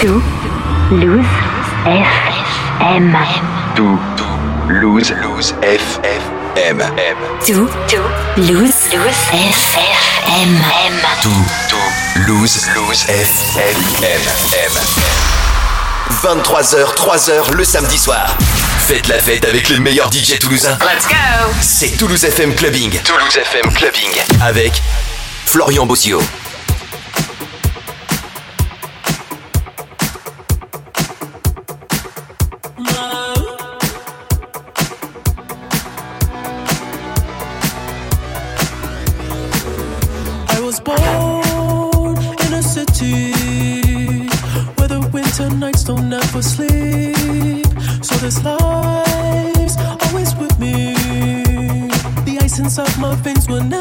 Tout Lose FM. Tout Lose Lose FM. Tout Lose FM. Tout Lose Lose FM. 23h, 3h le samedi soir. Faites la fête avec le meilleur DJ toulousains Let's go! C'est Toulouse FM Clubbing. Toulouse FM Clubbing. Avec Florian Bossio. when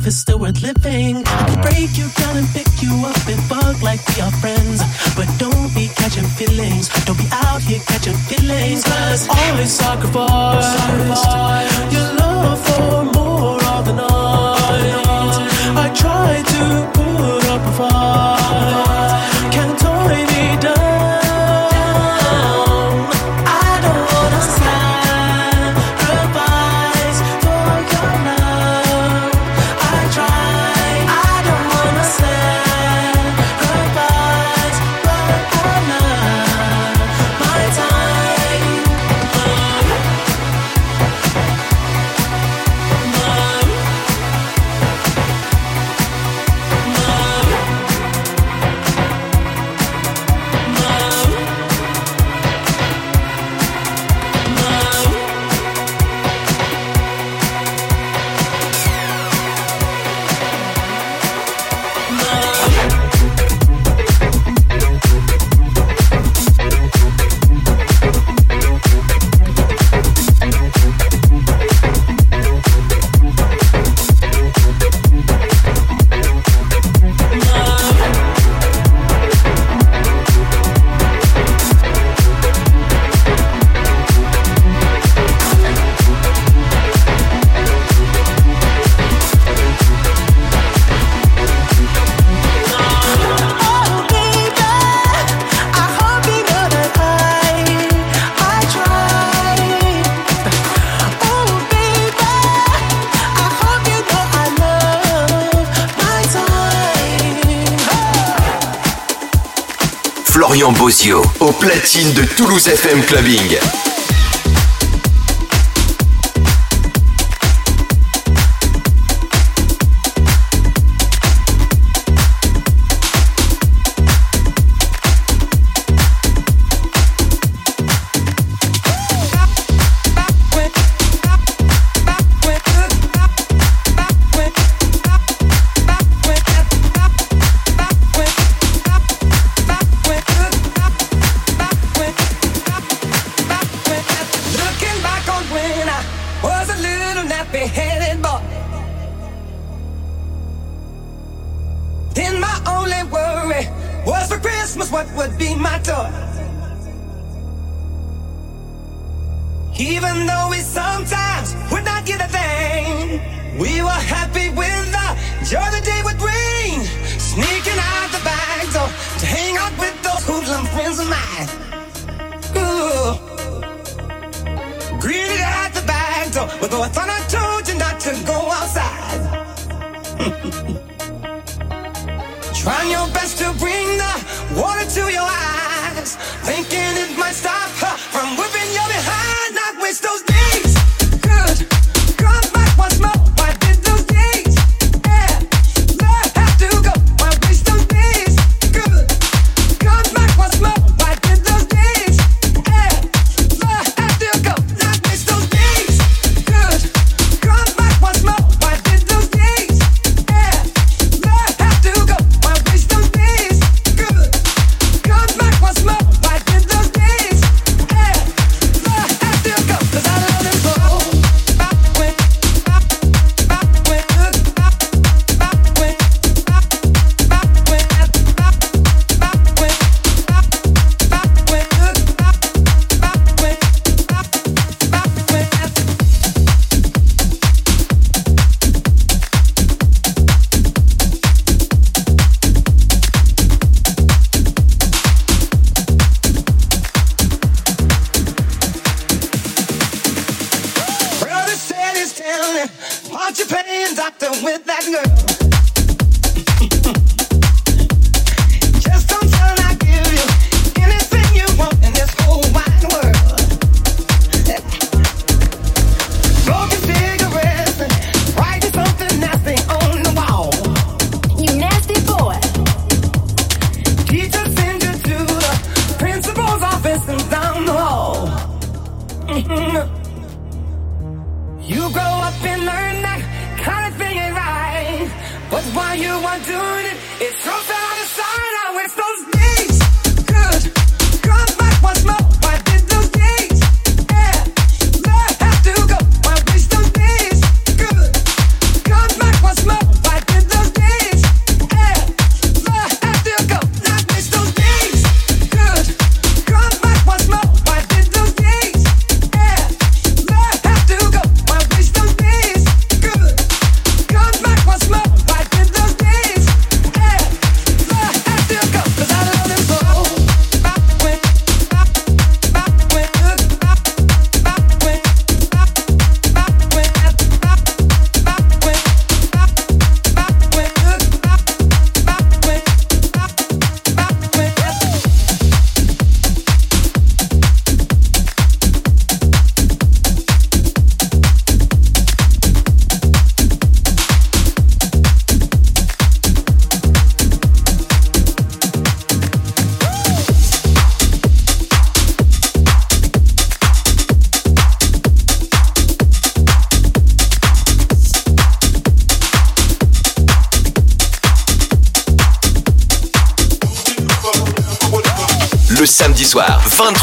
life is still worth living. I can break you down and pick you up and fuck like we are friends. But don't be catching feelings. Don't be out here catching feelings. Cause all sacrifice, sacrifice. your love for me. Florian au platine de Toulouse FM Clubbing.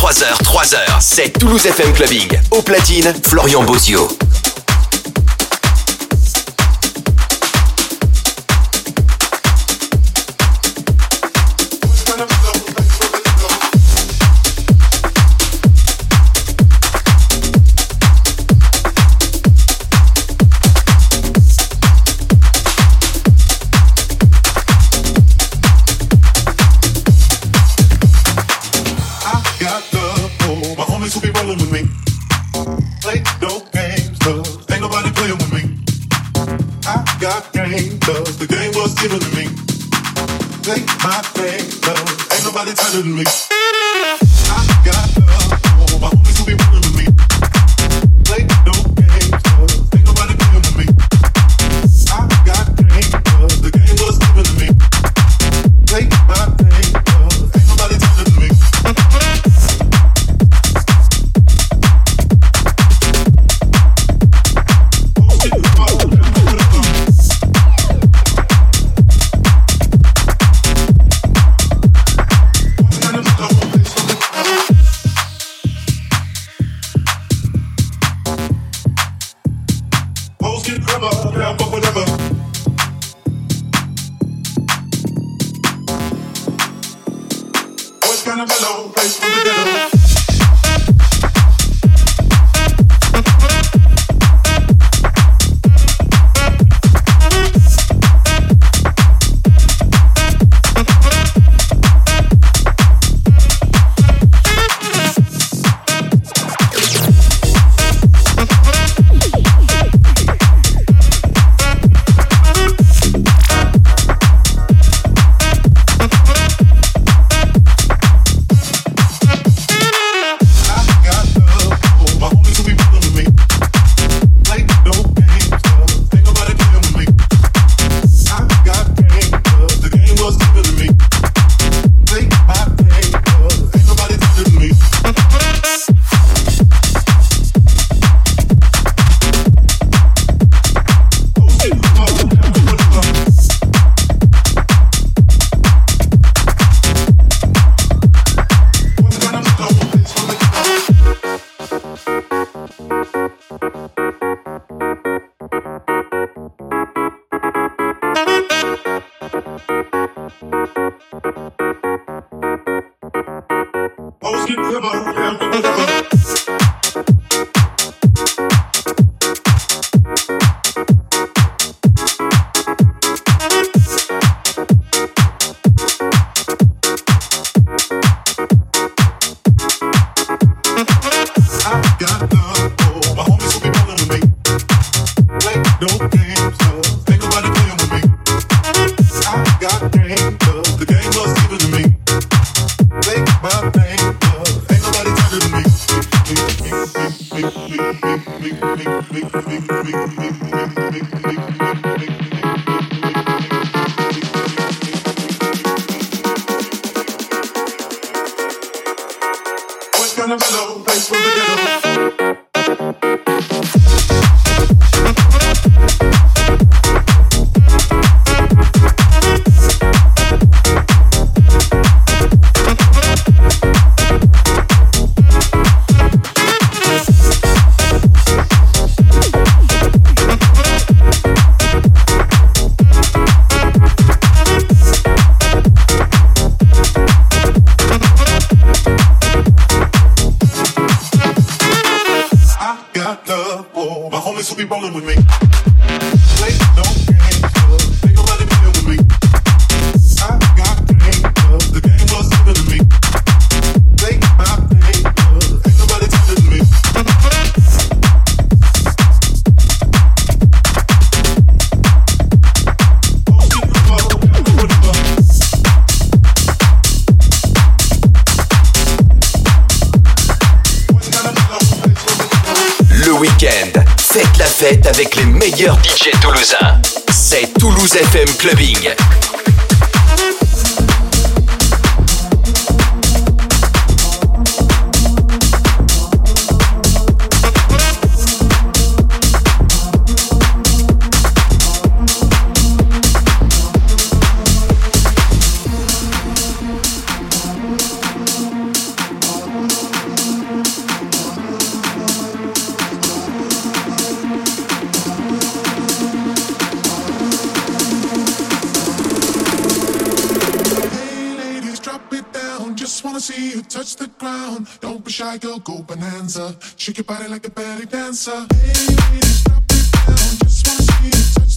3h, 3h, c'est Toulouse FM Clubbing. Au platine, Florian Bozio. XFM. Shy girl, go bonanza. Shake your body like a belly dancer. Ladies, drop it down. Just wanna see you touch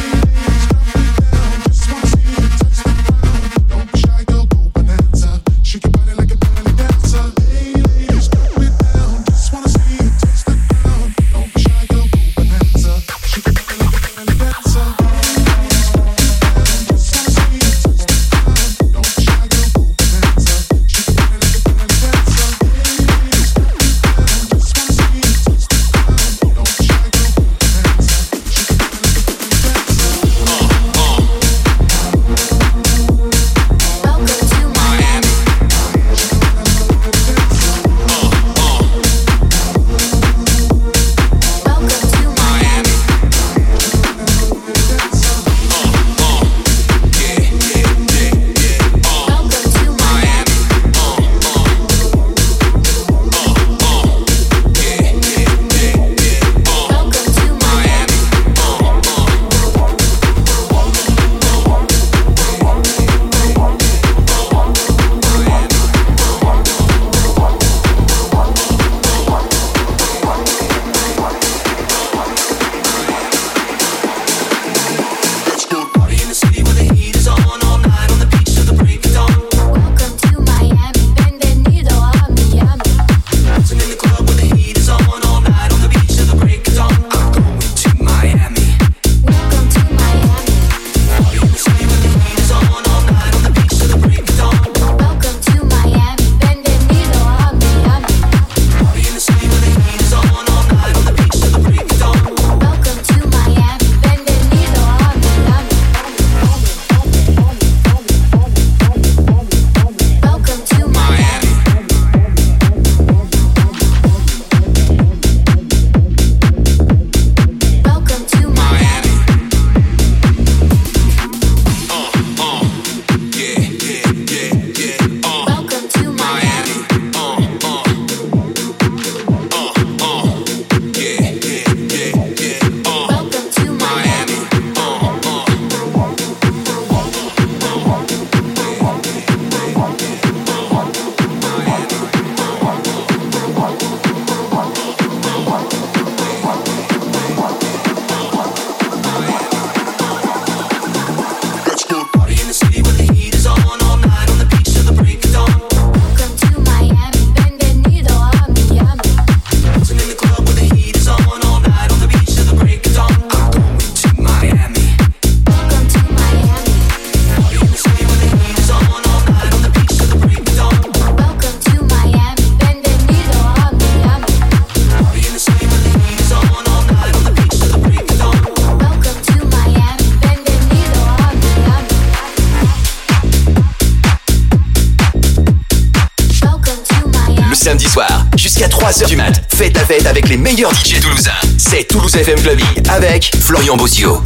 Avec les meilleurs DJ toulousains. C'est Toulouse FM Clubbing avec Florian Bossio.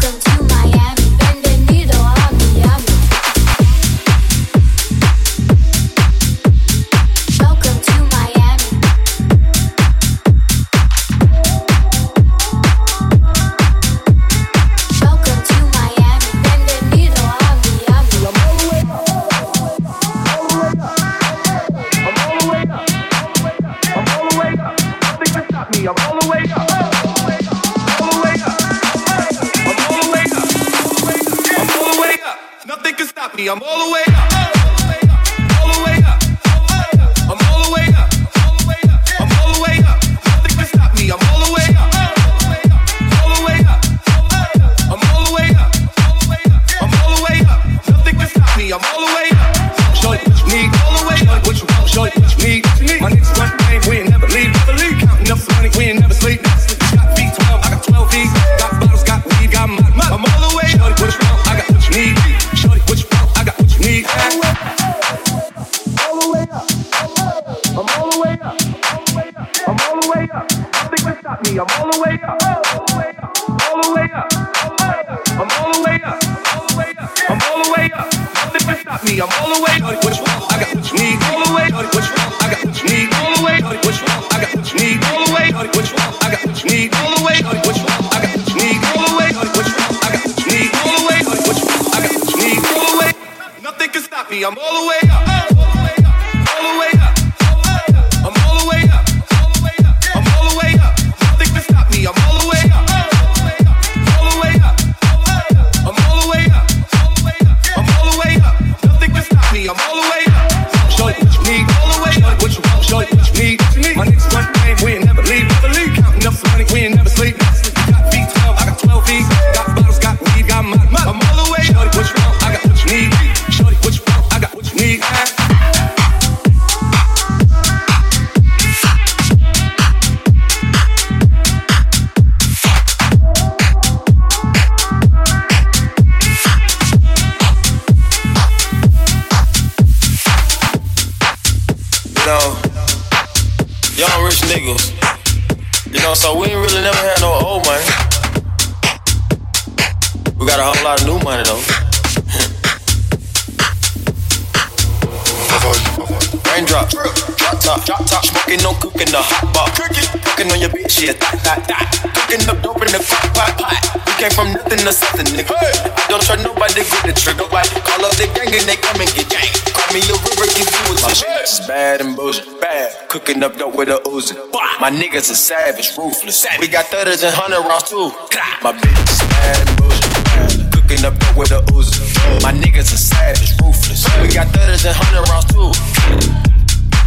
Raindrop, drop top, drop top, smoking, no cooking, the hot pot, cooking, on your bitch, yeah, that, that, that, cooking up dope in the crock pot, pot. We came from nothing to something, nigga. I don't trust nobody, get the trigger right. Call up the gang and they come and get gang. Call me a river, give you a My shit bad and bullshit, bad. Cooking up dope with a Uzi. My niggas are savage, ruthless. We got thudders and hundred rounds too. My bitch is bad and bullshit, bad. Cooking up dope with a Uzi. My niggas are savage, ruthless. We got thudders and hundred rounds too.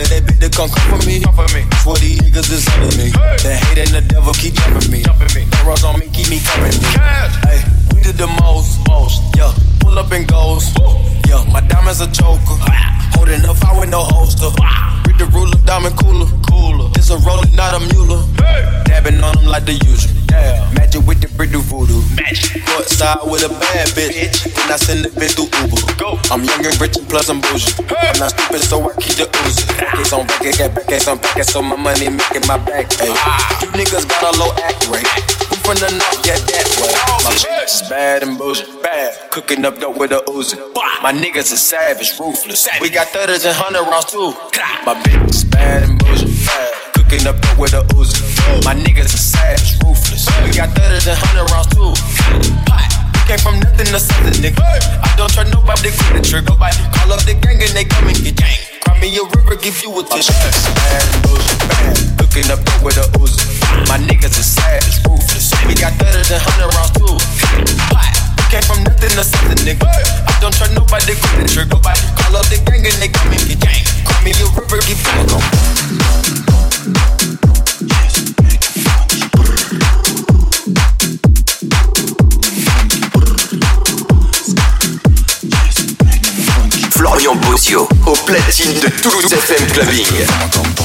Tell that bitch to come come for me. Come for me. For these niggas is under me. The hate and the devil keep jumping me. The rose on me keep me coming. Hey, we did the most. Most. Yeah, pull up and goes. Yeah, my diamonds a choker. Holding up, I with no holster. Read the ruler, diamond cooler. Cooler. This a roller, not a mule. Dabbing on them like the usual. Magic with the brick do voodoo. Magic. Courtside with a bad bitch. bitch. Then I send the bitch through Uber. Go. I'm young and rich and plus I'm bougie. I'm not stupid, so I keep the Uzi. Ah. Case on back, get back, case on back, so my money making my back. Hey. Ah. You niggas got a low act rate. We from the north, yeah, that way. My bitch is bad and bullshit. Bad. Cooking up dope with a Uzi. My niggas is savage, ruthless. We got thudders and hundred rounds too. My bitch is bad and bullshit. Bad. Cooking up dope with a Uzi. My niggas is savage, ruthless. We got thudders and hundred rounds too. Pot. We Came from nothing to something, nigga. I don't trust nobody, grip the trigger. Call up the gang and they come and get gang. Cry me a river, give you a tissue. Bad bullshit, bad. Cooking up with a Uzi. My niggas is savage, ruthless. We got thudders and hundred rounds too. Pot. Came from nothing to something, nigga. I don't trust nobody, grip the trigger. Call up the gang and they come and get gang. Cry me a river, give you a tissue. Au platine de Toulouse FM Clubbing. Fais-moi comme ton,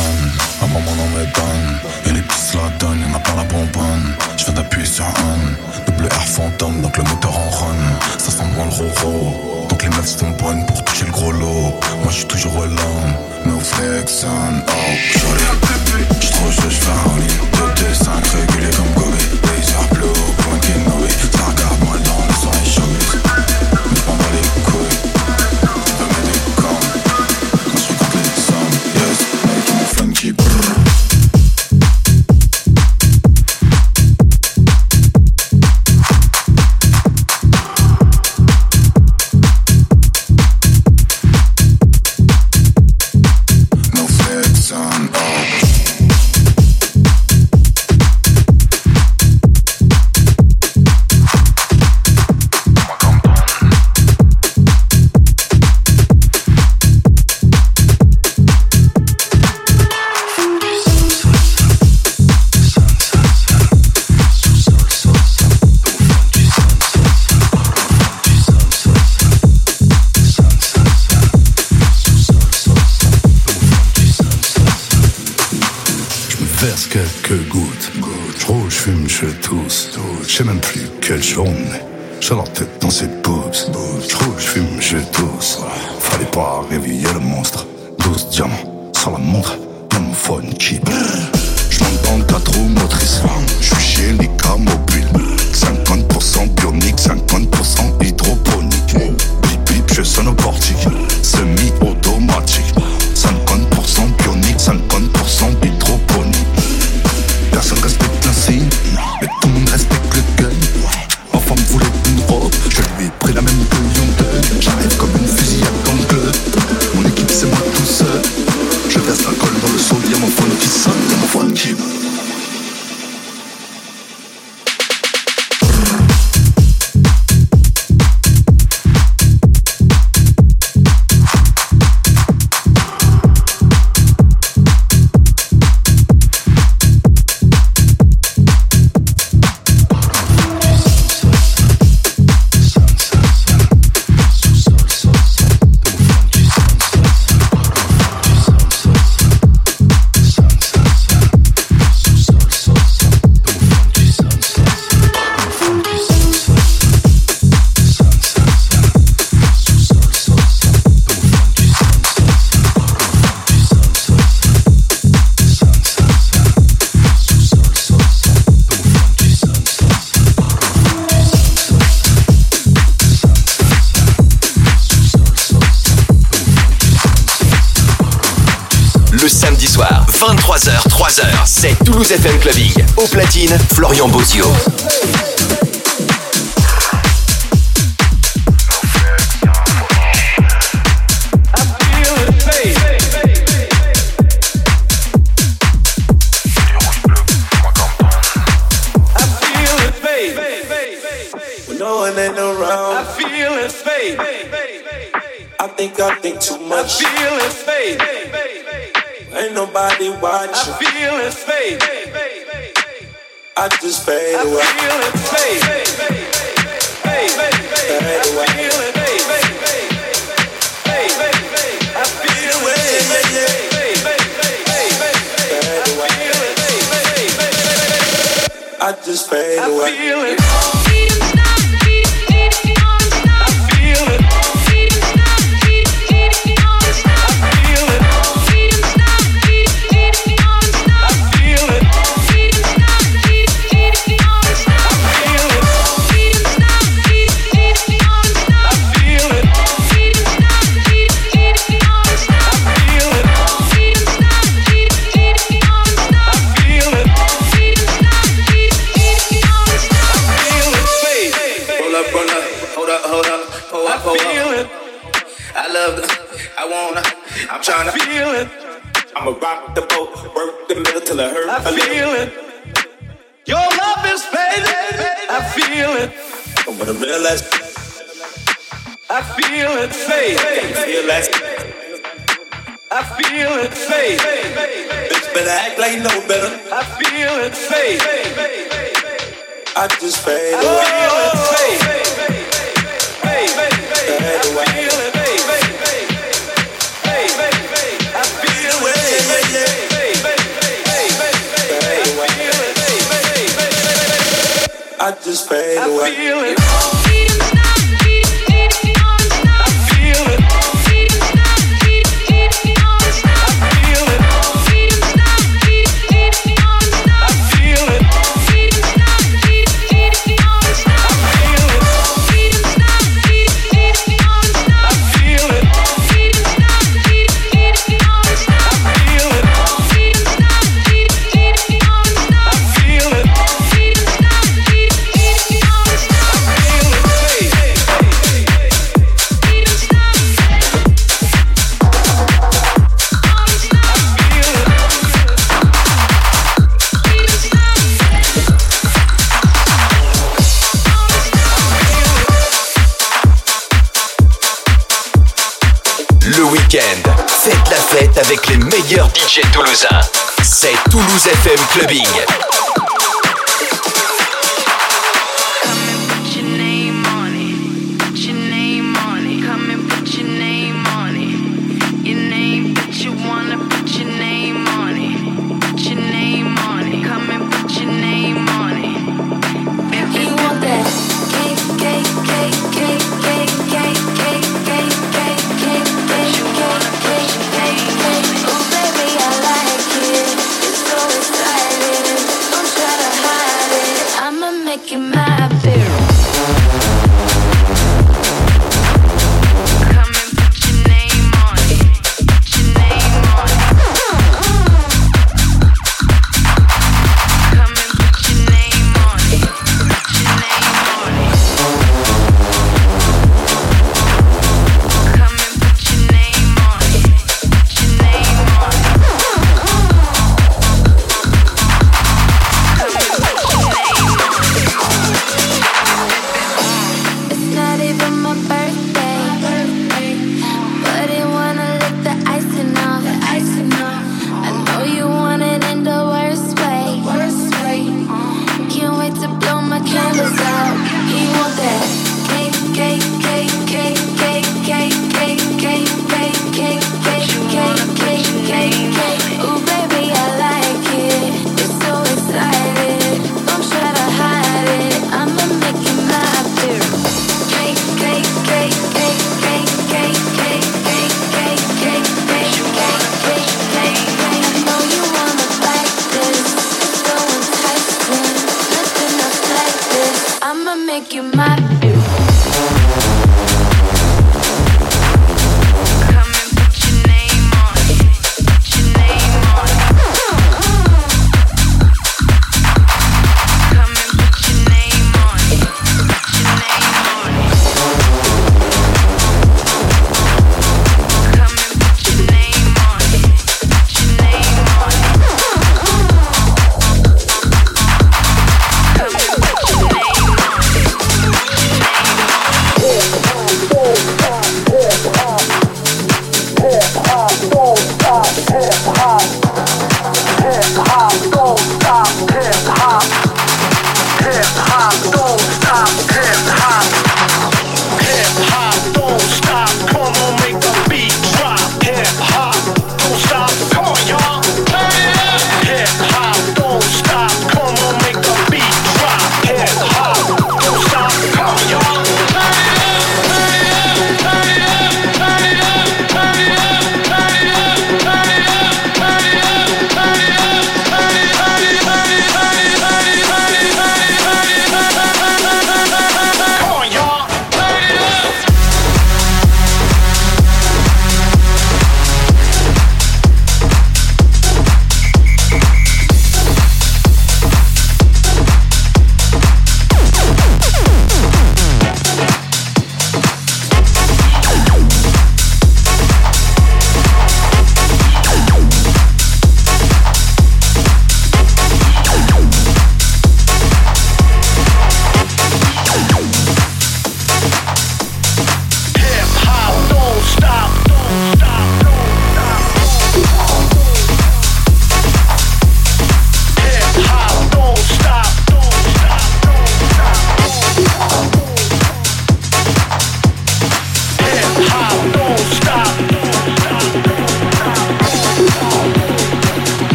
Et les pistes la donnent, y'en a pas la bonbonne. Je viens d'appuyer sur un. Double R fantôme, donc le moteur en run. Ça sent bon le roro. Donc les meufs sont bonnes pour toucher le gros lot. Moi je suis toujours au land. No flex on, oh, joli. J'suis trop chaud, j'fais un lit. 2, 5 régulier comme Toulouse FM Clubbing. Au platine, Florian Bozio. When no one ain't around, I feel it fade. I think I think too I much. feel it fade. Ain't nobody I watching. feel it fade. I just fade away. I away. feel it fade. Fade. I feel it fade. Fade. I feel it I just fade I away. feel it. It hurt. I feel it. Your love is fading. I feel it. I'm gonna realize, I feel it fade. feel I feel it fade. bitch better act like you know better. I feel it fade. I just fade I away. Oh. feel it fade. Fade. Fade. I feel it fade. Fade. I I just fade away. Toulousain. C'est Toulouse FM Clubbing.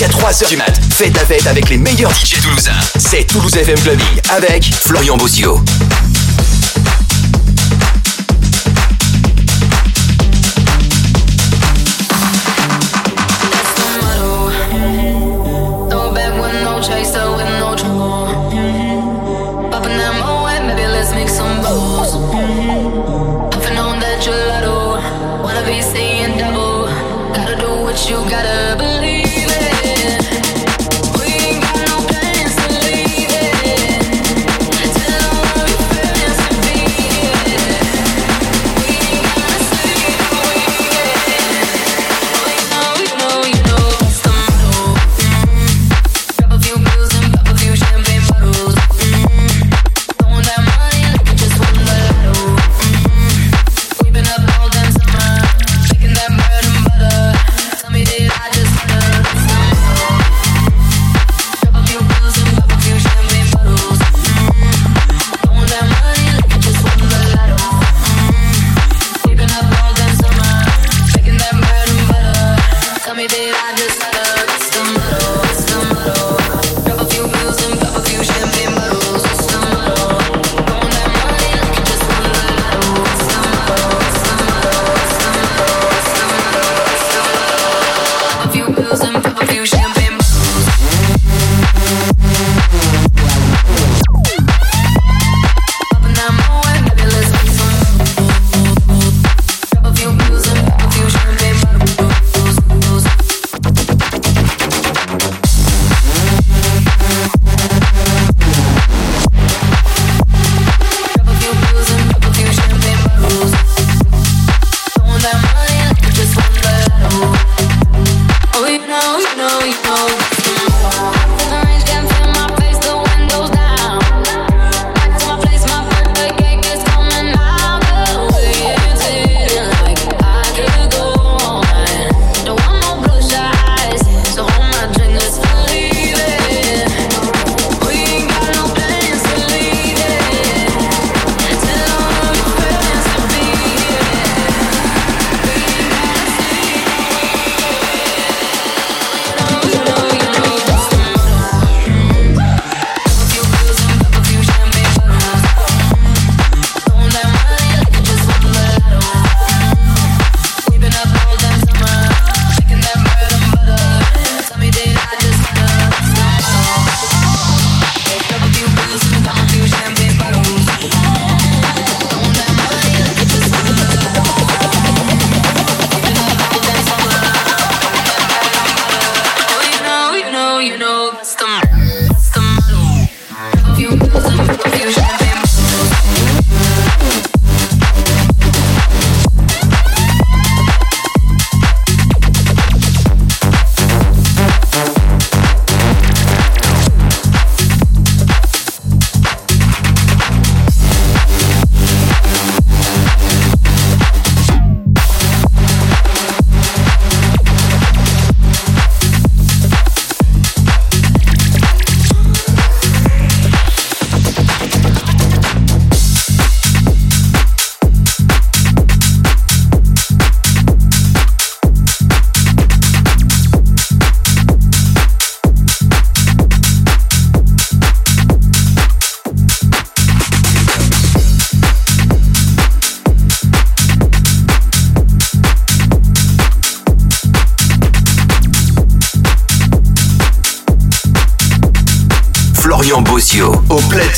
jusqu'à 3h du mat. Faites la fête avec les meilleurs DJ toulousains. C'est Toulouse FM Clubbing avec Florian Bossio.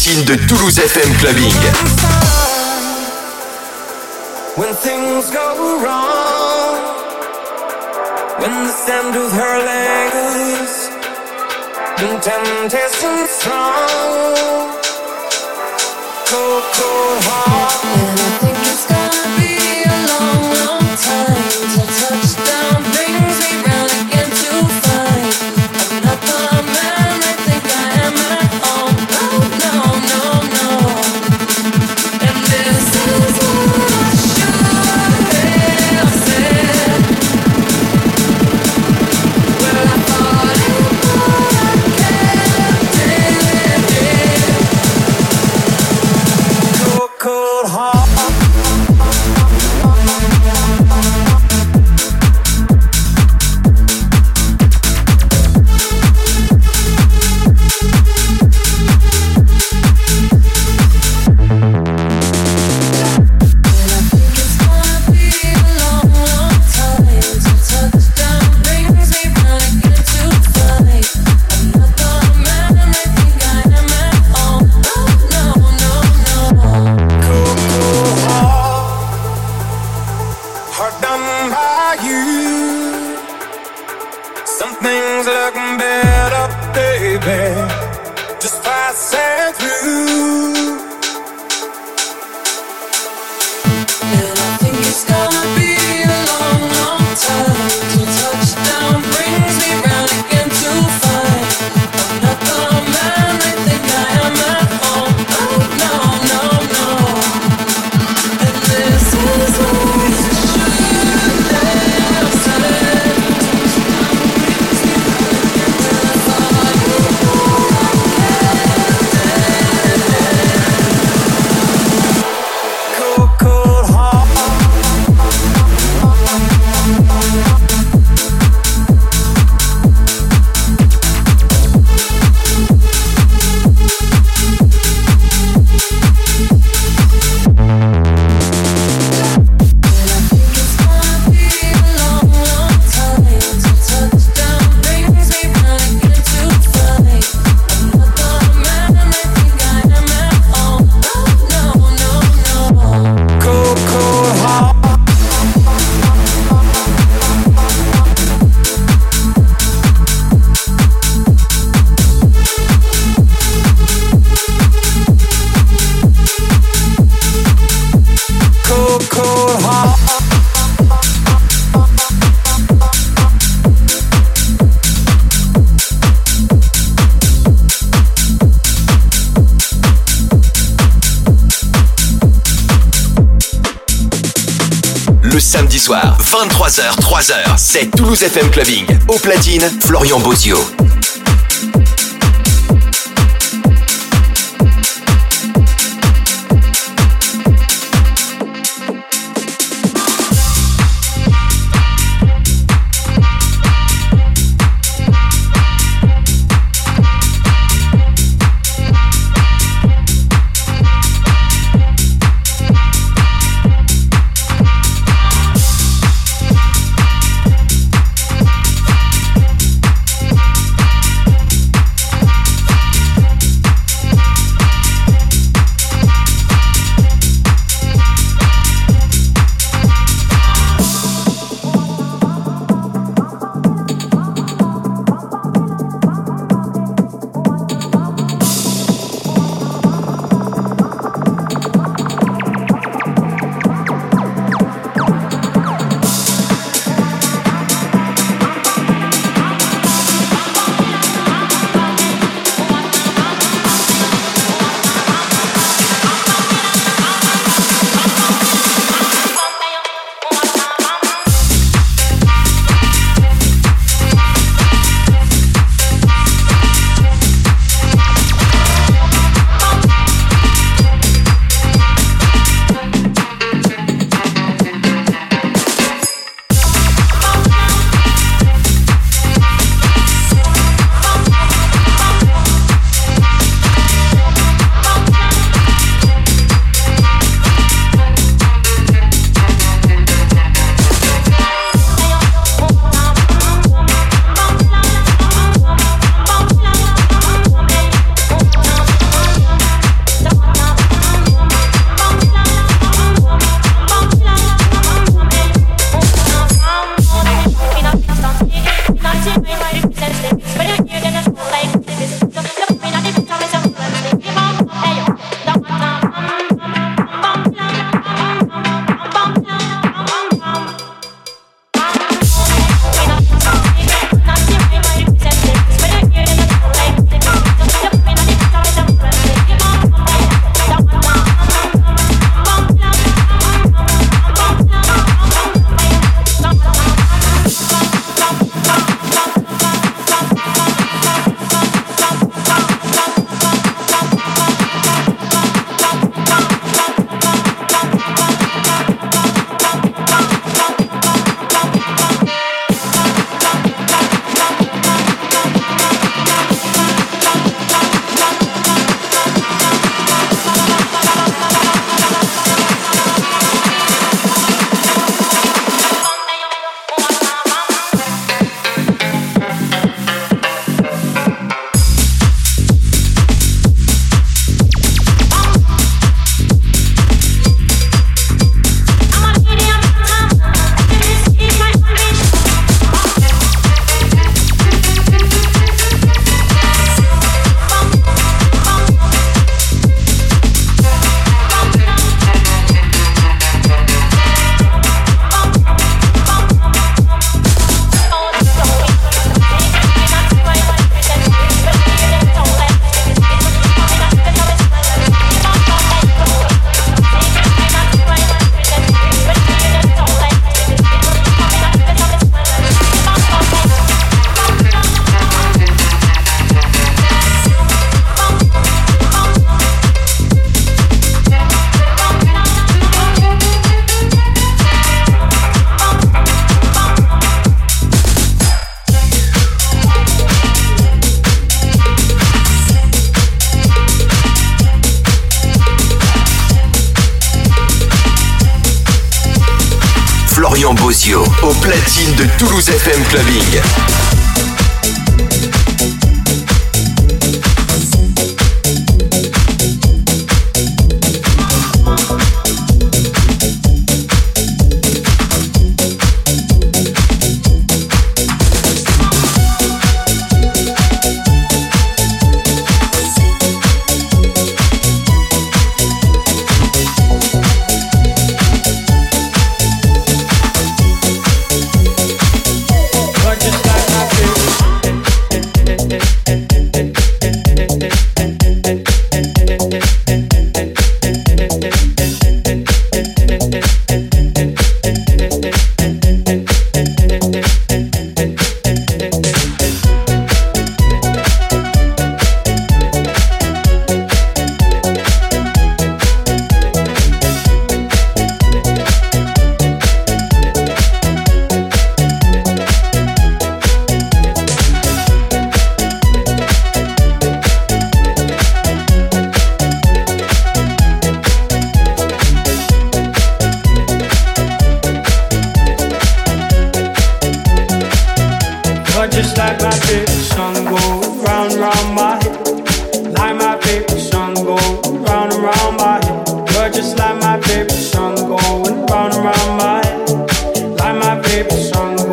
platine de Toulouse FM Clubbing. When things go wrong, when the sand 23h, 3h, c'est Toulouse FM Clubbing. Au platine, Florian Bozio. Au platine de Toulouse FM Clubbing.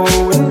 C'est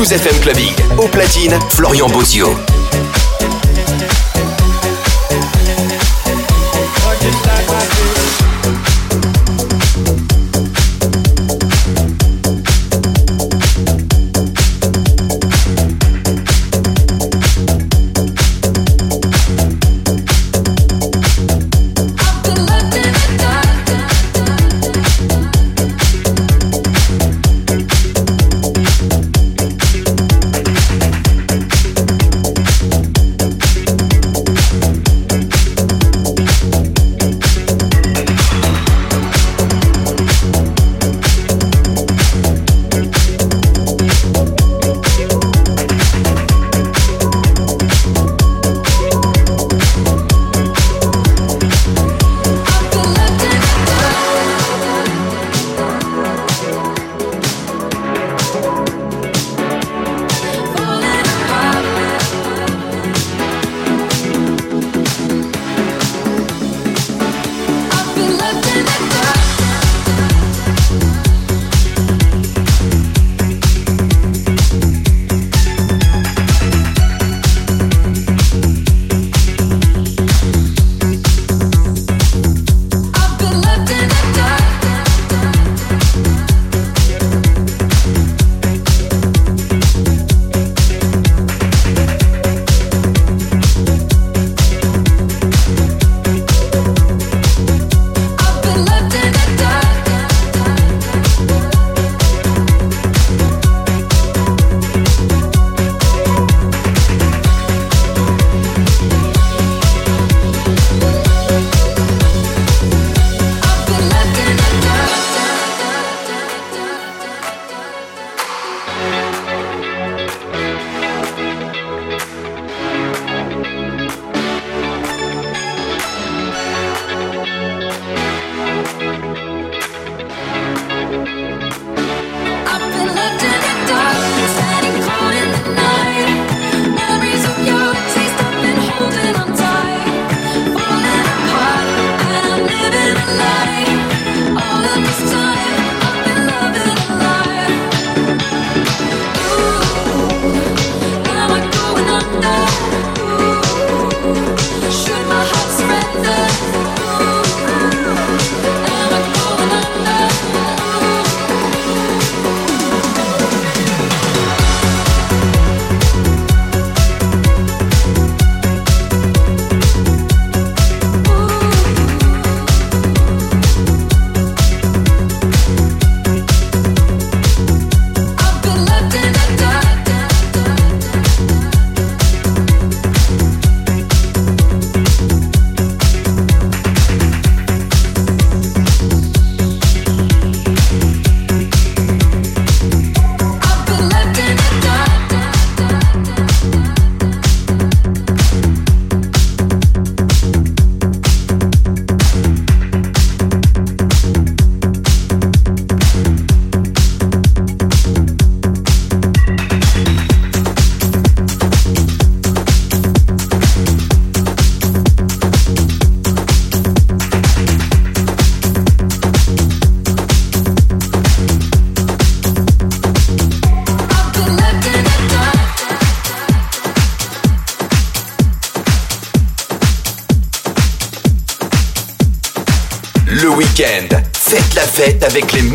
Toulouse FM Clubbing. Au platine, Florian Bozio.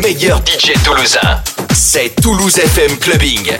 meilleur DJ toulousain. C'est Toulouse FM Clubbing.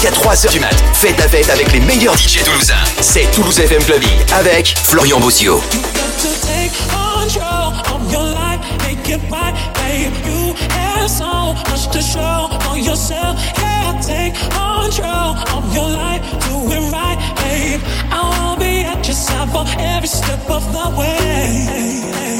Jusqu'à 3h du mat. Faites la fête avec les meilleurs DJ toulousains. C'est Toulouse FM Clubbing avec Florian Bossio. every step of the way.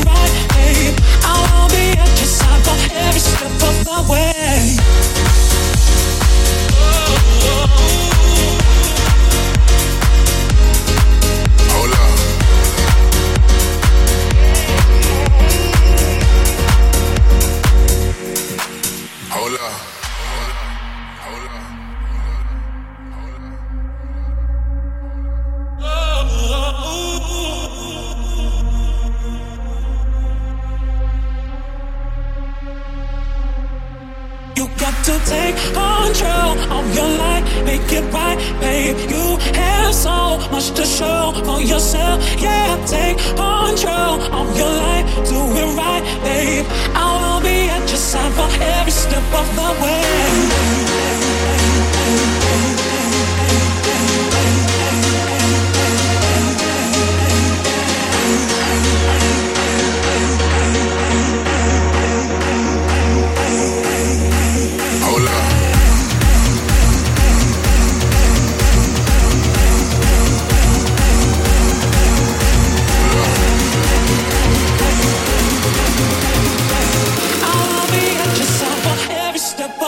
take control of your life, make it right, babe. You have so much to show for yourself. Yeah, take control of your life, do it right, babe. I will be at your side for every step of the way.